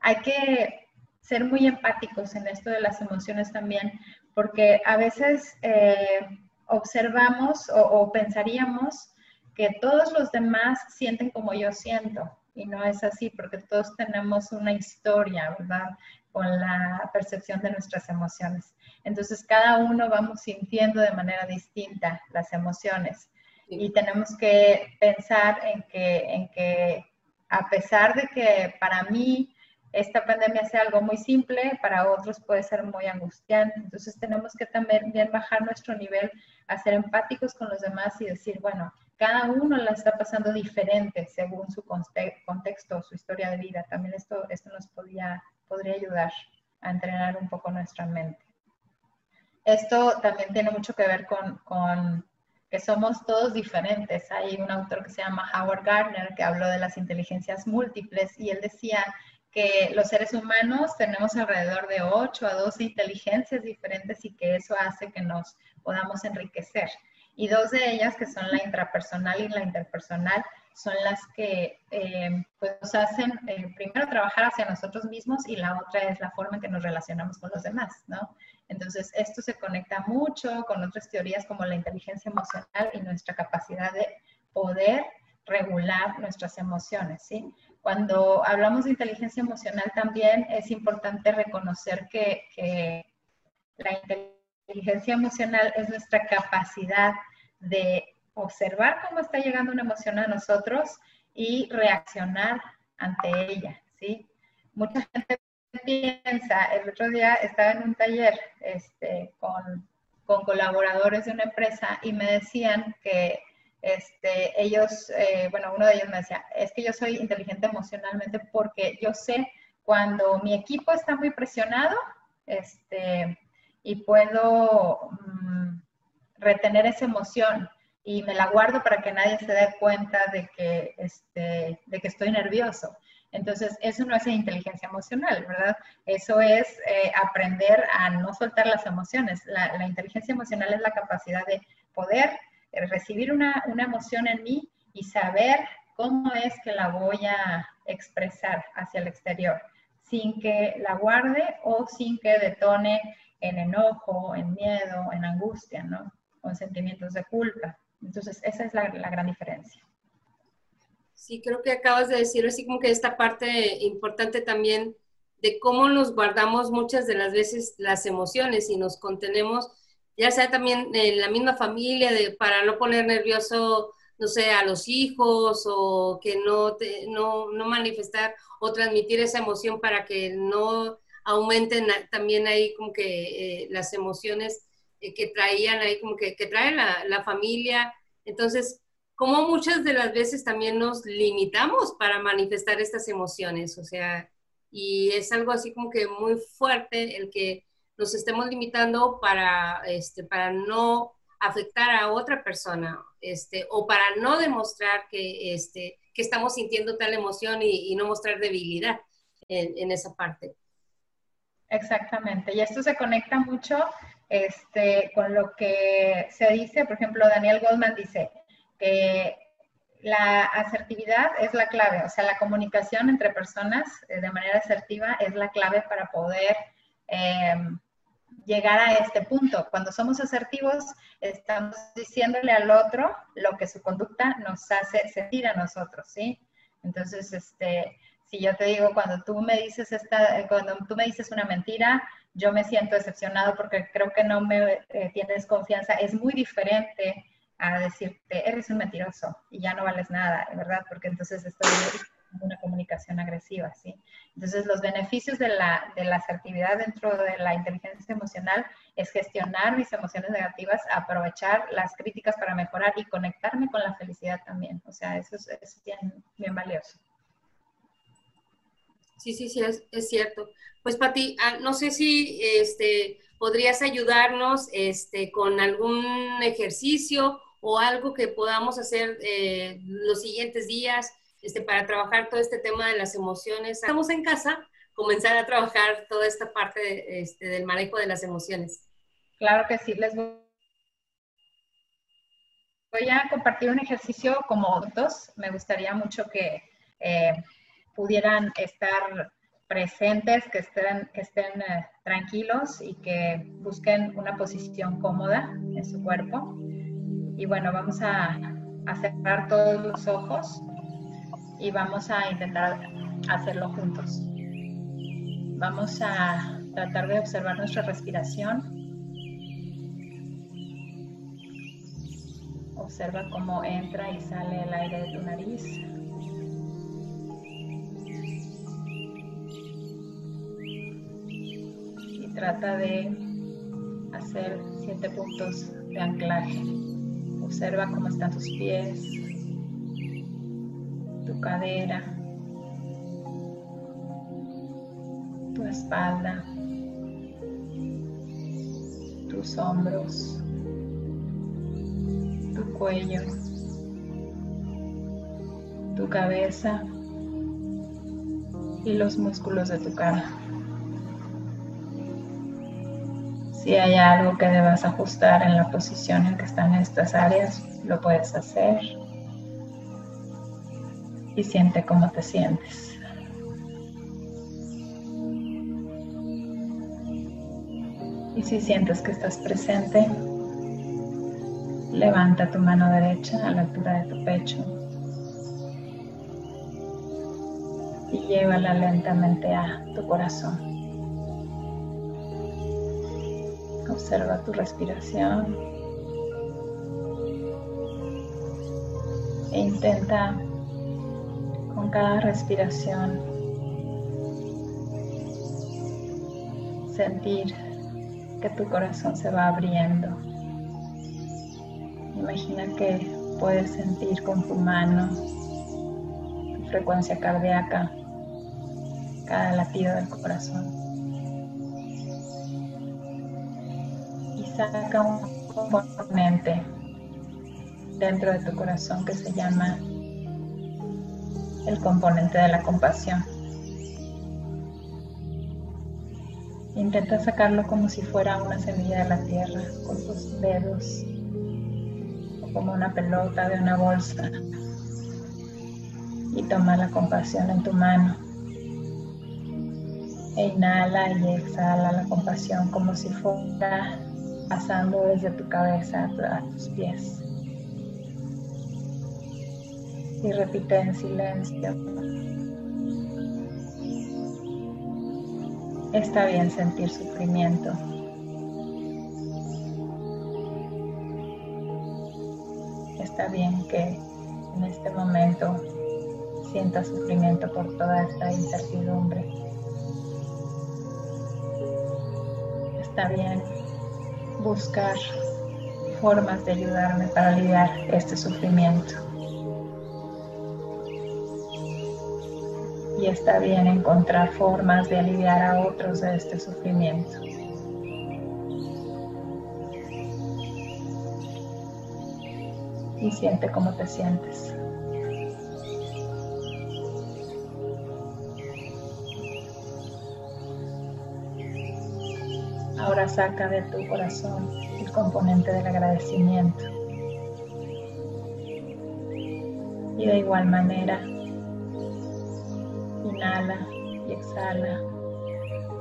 hay que ser muy empáticos en esto de las emociones también, porque a veces eh, observamos o, pensaríamos que todos los demás sienten como yo siento, y no es así, porque todos tenemos una historia, ¿verdad? Con la percepción de nuestras emociones. Entonces, cada uno vamos sintiendo de manera distinta las emociones. Y tenemos que pensar en que, en que a pesar de que para mí esta pandemia sea algo muy simple, para otros puede ser muy angustiante. Entonces tenemos que también bien bajar nuestro nivel a ser empáticos con los demás y decir, bueno, cada uno la está pasando diferente según su contexto, su historia de vida. También esto, esto nos podría, podría ayudar a entrenar un poco nuestra mente. Esto también tiene mucho que ver con, con que somos todos diferentes. Hay un autor que se llama Howard Gardner que habló de las inteligencias múltiples y él decía que los seres humanos tenemos alrededor de 8 a 12 inteligencias diferentes y que eso hace que nos podamos enriquecer. Y dos de ellas, que son la intrapersonal y la interpersonal, son las que eh, pues nos hacen eh, primero trabajar hacia nosotros mismos y la otra es la forma en que nos relacionamos con los demás, ¿no? Entonces, esto se conecta mucho con otras teorías como la inteligencia emocional y nuestra capacidad de poder regular nuestras emociones, ¿sí? Cuando hablamos de inteligencia emocional también es importante reconocer que, la inteligencia emocional es nuestra capacidad de observar cómo está llegando una emoción a nosotros y reaccionar ante ella, ¿sí? Mucha gente piensa, el otro día estaba en un taller este, con, con colaboradores de una empresa y me decían que este, ellos, eh, bueno, uno de ellos me decía, es que yo soy inteligente emocionalmente porque yo sé cuando mi equipo está muy presionado este, y puedo mm, retener esa emoción y me la guardo para que nadie se dé cuenta de que, este, de que estoy nervioso. Entonces, eso no es inteligencia emocional, ¿verdad? Eso es eh, aprender a no soltar las emociones. la inteligencia emocional es la capacidad de poder recibir una, una emoción en mí y saber cómo es que la voy a expresar hacia el exterior sin que la guarde o sin que detone en enojo, en miedo, en angustia, ¿no? Con sentimientos de culpa. Entonces, esa es la, gran diferencia. Sí, creo que acabas de decir así como que esta parte importante también de cómo nos guardamos muchas de las veces las emociones y nos contenemos, ya sea también en la misma familia, para no poner nervioso, no sé, a los hijos o que no, no, no manifestar o transmitir esa emoción para que no aumenten también ahí como que eh, las emociones eh, que traían ahí, como que, que trae la, la, familia. Entonces, como muchas de las veces también nos limitamos para manifestar estas emociones, o sea, y es algo así como que muy fuerte el que nos estemos limitando para, este, para no afectar a otra persona, este, o para no demostrar que, este, que estamos sintiendo tal emoción y, no mostrar debilidad en, en esa parte. Exactamente, y esto se conecta mucho este, con lo que se dice, por ejemplo, Daniel Goldman dice que la asertividad es la clave, o sea, la comunicación entre personas eh, de manera asertiva es la clave para poder em, llegar a este punto. Cuando somos asertivos, estamos diciéndole al otro lo que su conducta nos hace sentir a nosotros, ¿sí? Entonces, este, si yo te digo, cuando tú me dices esta, cuando tú me dices una mentira, yo me siento decepcionado porque creo que no me eh, tienes confianza. Es muy diferente a decirte, eres un mentiroso y ya no vales nada, ¿verdad? Porque entonces estoy una comunicación agresiva, ¿sí? Entonces, los beneficios de la, de la asertividad dentro de la inteligencia emocional es gestionar mis emociones negativas, aprovechar las críticas para mejorar y conectarme con la felicidad también. O sea, eso es, bien valioso. Sí, sí, sí, es, cierto. Pues Pati, ah, no sé si este, podrías ayudarnos este, con algún ejercicio o algo que podamos hacer eh, los siguientes días este, para trabajar todo este tema de las emociones. Estamos en casa, comenzar a trabajar toda esta parte este, del manejo de las emociones. Claro que sí, les voy a compartir un ejercicio como otros. Me gustaría mucho que eh, pudieran estar presentes, que estén, eh, tranquilos y que busquen una posición cómoda en su cuerpo. Y bueno, vamos a cerrar todos los ojos y vamos a intentar hacerlo juntos. Vamos a tratar de observar nuestra respiración. Observa cómo entra y sale el aire de tu nariz. trata de hacer siete puntos de anclaje. Observa cómo están tus pies, tu cadera, tu espalda, tus hombros, tu cuello, tu cabeza y los músculos de tu cara. Si hay algo que debas ajustar en la posición en que están estas áreas, lo puedes hacer. Y siente cómo te sientes. Y si sientes que estás presente, levanta tu mano derecha a la altura de tu pecho y llévala lentamente a tu corazón. Observa tu respiración e intenta con cada respiración sentir que tu corazón se va abriendo. Imagina que puedes sentir con tu mano tu frecuencia cardíaca, cada latido del corazón. saca un componente dentro de tu corazón que se llama el componente de la compasión. Intenta sacarlo como si fuera una semilla de la tierra con tus dedos o como una pelota de una bolsa y toma la compasión en tu mano E inhala y exhala la compasión como si fuera pasando desde tu cabeza a tus pies. Y repite en silencio. Está bien sentir sufrimiento. Está bien que en este momento sientas sufrimiento por toda esta incertidumbre. Está bien buscar formas de ayudarme para aliviar este sufrimiento. Y está bien encontrar formas de aliviar a otros de este sufrimiento. Y siente cómo te sientes. Ahora saca de tu corazón el componente del agradecimiento. Y de igual manera, y exhala,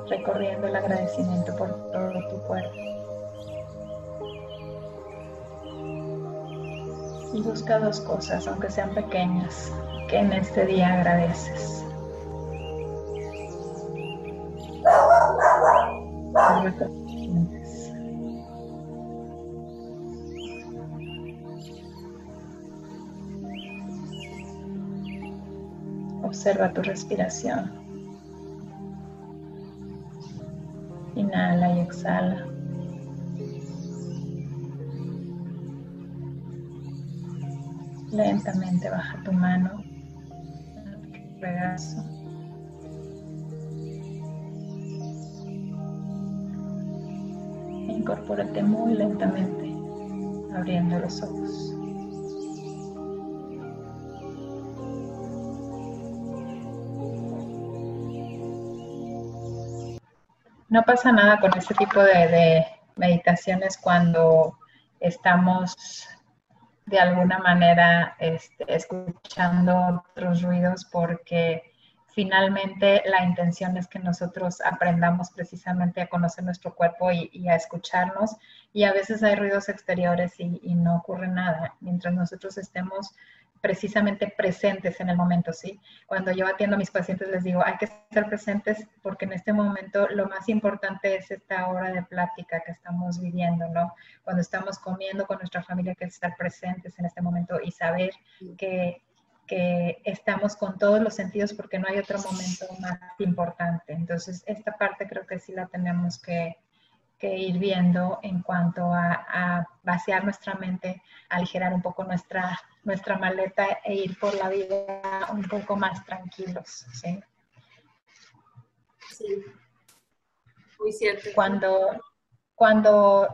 recorriendo el agradecimiento por todo tu cuerpo. Y busca dos cosas, aunque sean pequeñas, que en este día agradeces. Observa tu respiración. Inhala y exhala. Lentamente baja tu mano, regazo. Incorpórate muy lentamente, abriendo los ojos. No pasa nada con este tipo de, meditaciones cuando estamos de alguna manera este, escuchando otros ruidos porque finalmente la intención es que nosotros aprendamos precisamente a conocer nuestro cuerpo y, a escucharnos. Y a veces hay ruidos exteriores y, no ocurre nada. Mientras nosotros estemos precisamente presentes en el momento, ¿sí? Cuando yo atiendo a mis pacientes les digo, hay que estar presentes porque en este momento lo más importante es esta hora de plática que estamos viviendo, ¿no? Cuando estamos comiendo con nuestra familia, que estar presentes en este momento y saber que, que estamos con todos los sentidos porque no hay otro momento más importante. Entonces, esta parte creo que sí la tenemos que, que ir viendo en cuanto a, a, vaciar nuestra mente, aligerar un poco nuestra nuestra maleta e ir por la vida un poco más tranquilos. ¿sí? Sí, muy cierto. Cuando, cuando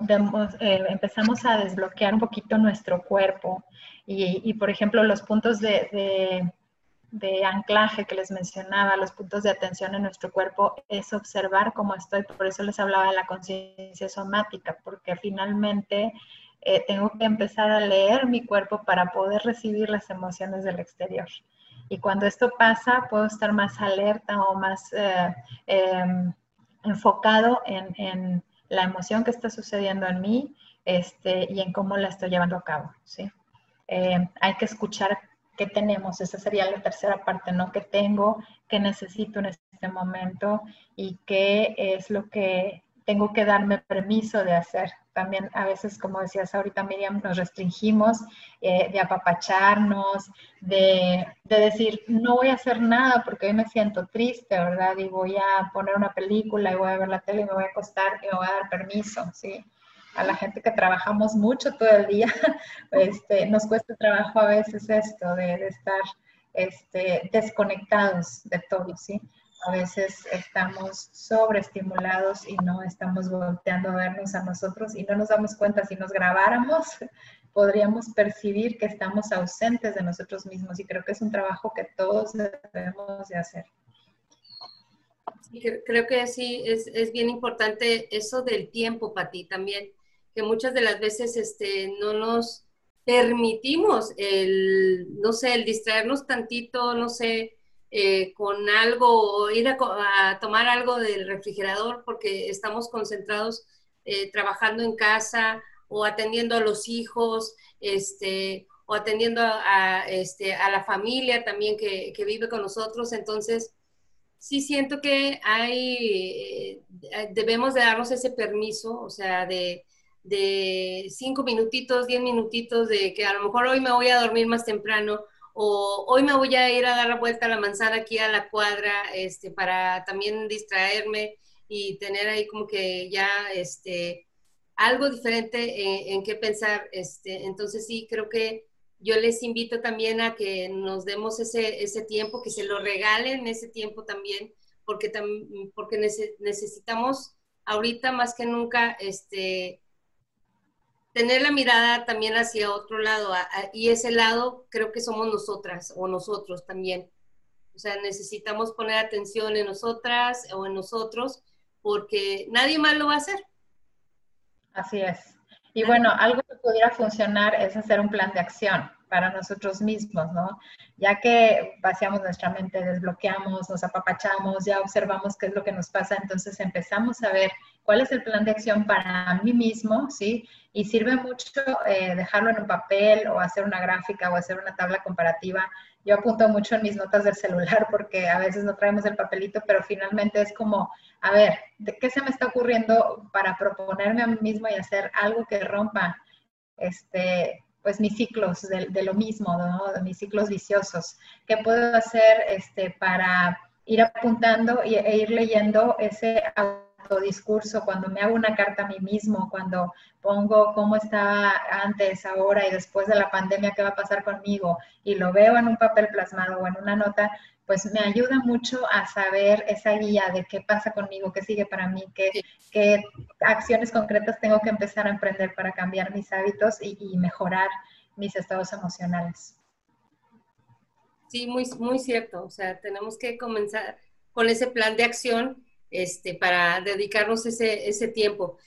eh, empezamos a desbloquear un poquito nuestro cuerpo y, por ejemplo, los puntos de, de, anclaje que les mencionaba, los puntos de atención en nuestro cuerpo, es observar cómo estoy. Por eso les hablaba de la conciencia somática, porque finalmente eh, tengo que empezar a leer mi cuerpo para poder recibir las emociones del exterior. Y cuando esto pasa, puedo estar más alerta o más eh, em, enfocado en, la emoción que está sucediendo en mí este, y en cómo la estoy llevando a cabo. ¿sí? Eh, hay que escuchar qué tenemos, esa sería la tercera parte, ¿no? ¿Qué tengo, qué necesito en este momento y qué es lo que tengo que darme permiso de hacer. También a veces, como decías ahorita Miriam, nos restringimos eh, de apapacharnos, de, de, decir, no voy a hacer nada porque hoy me siento triste, ¿verdad? Y voy a poner una película y voy a ver la tele y me voy a acostar y me voy a dar permiso, ¿sí? A la gente que trabajamos mucho todo el día, este, nos cuesta trabajo a veces esto de, de estar este, desconectados de todo, ¿sí? A veces estamos sobreestimulados y no estamos volteando a vernos a nosotros y no nos damos cuenta. Si nos grabáramos, podríamos percibir que estamos ausentes de nosotros mismos y creo que es un trabajo que todos debemos de hacer. creo que sí, es, es, bien importante eso del tiempo, para ti también, que muchas de las veces este, no nos permitimos el, no sé, el distraernos tantito, no sé, eh, con algo o ir a, tomar algo del refrigerador porque estamos concentrados eh, trabajando en casa o atendiendo a los hijos, este, o atendiendo a, este, a la familia también que, que, vive con nosotros. Entonces, sí siento que hay, eh, debemos de darnos ese permiso, o sea, de, de cinco minutitos, diez minutitos, de que a lo mejor hoy me voy a dormir más temprano o hoy me voy a ir a dar la vuelta a la manzana aquí a la cuadra, este, para también distraerme y tener ahí como que ya, este, algo diferente en, qué pensar, este, entonces sí, creo que yo les invito también a que nos demos ese, ese tiempo, que se lo regalen ese tiempo también, porque, porque necesitamos ahorita más que nunca, este, tener la mirada también hacia otro lado, y ese lado creo que somos nosotras o nosotros también. O sea, necesitamos poner atención en nosotras o en nosotros, porque nadie más lo va a hacer. Así es. Y bueno, algo que pudiera funcionar es hacer un plan de acción para nosotros mismos, ¿no? Ya que vaciamos nuestra mente, desbloqueamos, nos apapachamos, ya observamos qué es lo que nos pasa, entonces empezamos a ver cuál es el plan de acción para mí mismo, ¿sí? Y sirve mucho eh, dejarlo en un papel o hacer una gráfica o hacer una tabla comparativa. Yo apunto mucho en mis notas del celular porque a veces no traemos el papelito, pero finalmente es como, a ver, ¿de qué se me está ocurriendo para proponerme a mí mismo y hacer algo que rompa este, pues mis ciclos de, lo mismo, ¿no? De mis ciclos viciosos. ¿Qué puedo hacer este, para ir apuntando e ir leyendo ese discurso, cuando me hago una carta a mí mismo, cuando pongo cómo estaba antes, ahora y después de la pandemia, qué va a pasar conmigo, y lo veo en un papel plasmado o en una nota, pues me ayuda mucho a saber esa guía de qué pasa conmigo, qué sigue para mí, qué, qué acciones concretas tengo que empezar a emprender para cambiar mis hábitos y, y mejorar mis estados emocionales. Sí, muy, muy cierto. O sea, tenemos que comenzar con ese plan de acción este, para dedicarnos ese, ese tiempo.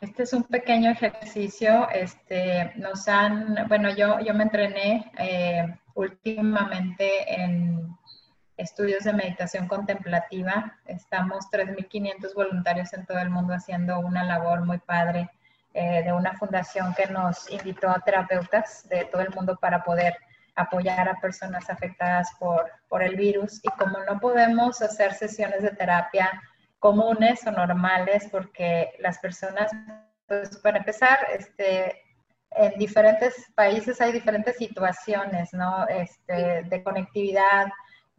Este es un pequeño ejercicio. Este, nos han, bueno, yo, yo me entrené eh, últimamente en estudios de meditación contemplativa. Estamos 3.500 voluntarios en todo el mundo haciendo una labor muy padre eh, de una fundación que nos invitó a terapeutas de todo el mundo para poder apoyar a personas afectadas por, por el virus y como no podemos hacer sesiones de terapia comunes o normales porque las personas, pues para empezar, este, en diferentes países hay diferentes situaciones, ¿no? Este, de conectividad,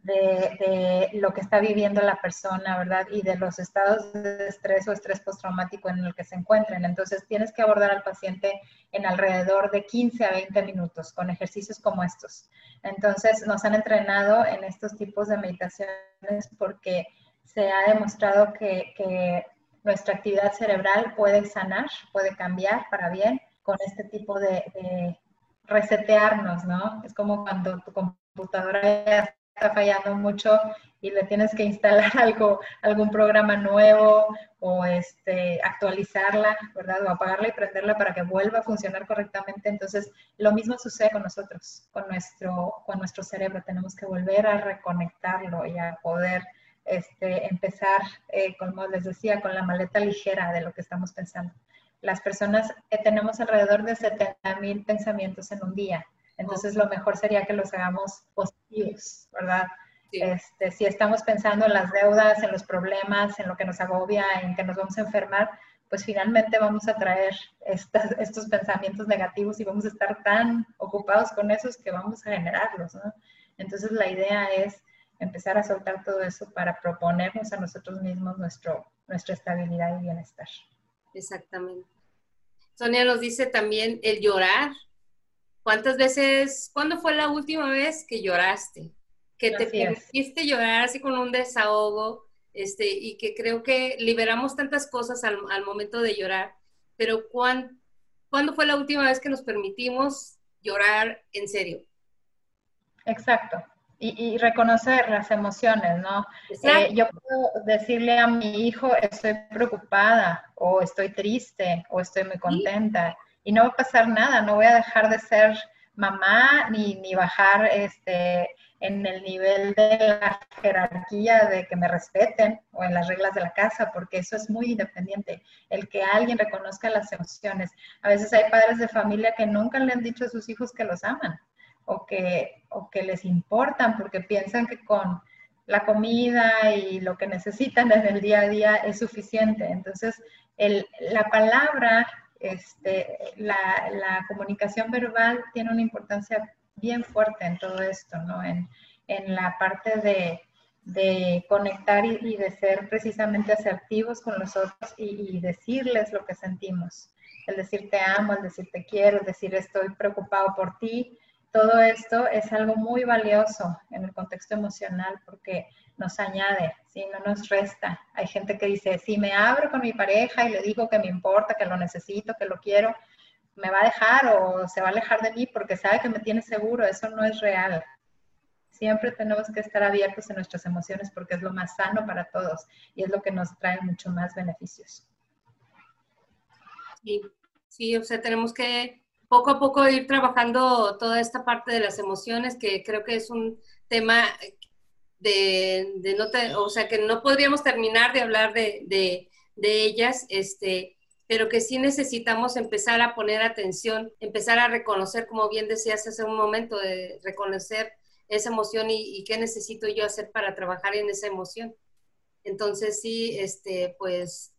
de, lo que está viviendo la persona, ¿verdad? Y de los estados de estrés o estrés postraumático en el que se encuentren. Entonces, tienes que abordar al paciente en alrededor de 15 a 20 minutos con ejercicios como estos. Entonces, nos han entrenado en estos tipos de meditaciones porque se ha demostrado que, que nuestra actividad cerebral puede sanar, puede cambiar para bien con este tipo de, resetearnos, ¿no? Es como cuando tu computadora está fallando mucho y le tienes que instalar algo, algún programa nuevo o este, actualizarla, ¿verdad? O apagarla y prenderla para que vuelva a funcionar correctamente. Entonces, lo mismo sucede con nosotros, con nuestro, con nuestro cerebro. Tenemos que volver a reconectarlo y a poder este, empezar, eh, como les decía, con la maleta ligera de lo que estamos pensando. Las personas eh, tenemos alrededor de 70 mil pensamientos en un día entonces, lo mejor sería que los hagamos positivos, ¿verdad? Este, si estamos pensando en las deudas, en los problemas, en lo que nos agobia, en que nos vamos a enfermar, pues finalmente vamos a traer estos pensamientos negativos y vamos a estar tan ocupados con esos que vamos a generarlos, ¿no? Entonces, la idea es empezar a soltar todo eso para proponernos a nosotros mismos nuestro, nuestra estabilidad y bienestar. Exactamente. Sonia nos dice también el llorar ¿Cuántas veces, cuándo fue la última vez que lloraste? Que te permitiste llorar así con un desahogo, este, y que creo que liberamos tantas cosas al, momento de llorar, pero ¿cuándo fue la última vez que nos permitimos llorar en serio? Exacto. Y, reconocer las emociones, ¿no? Eh, yo puedo decirle a mi hijo, estoy preocupada, o estoy triste, o estoy muy contenta y no va a pasar nada, no voy a dejar de ser mamá ni, ni bajar este, en el nivel de la jerarquía de que me respeten o en las reglas de la casa, porque eso es muy independiente, el que alguien reconozca las emociones. A veces hay padres de familia que nunca le han dicho a sus hijos que los aman o que, o que les importan porque piensan que con la comida y lo que necesitan en el día a día es suficiente. Entonces, el, la palabra, este, la, la, comunicación verbal tiene una importancia bien fuerte en todo esto, ¿no? En, en la parte de, de conectar y, de ser precisamente asertivos con los otros y, y, decirles lo que sentimos. El decir te amo, el decir te quiero, el decir estoy preocupado por ti, todo esto es algo muy valioso en el contexto emocional porque nos añade, ¿sí? no nos resta. Hay gente que dice, si me abro con mi pareja y le digo que me importa, que lo necesito, que lo quiero, me va a dejar o se va a alejar de mí porque sabe que me tiene seguro. Eso no es real. Siempre tenemos que estar abiertos en nuestras emociones porque es lo más sano para todos y es lo que nos trae mucho más beneficios. Sí, sí, o sea, tenemos que poco a poco ir trabajando toda esta parte de las emociones, que creo que es un tema de, de no, o sea, que no podríamos terminar de hablar de, de, ellas, este, pero que sí necesitamos empezar a poner atención, empezar a reconocer, como bien decías hace un momento, de reconocer esa emoción y, y qué necesito yo hacer para trabajar en esa emoción. Entonces sí, este, pues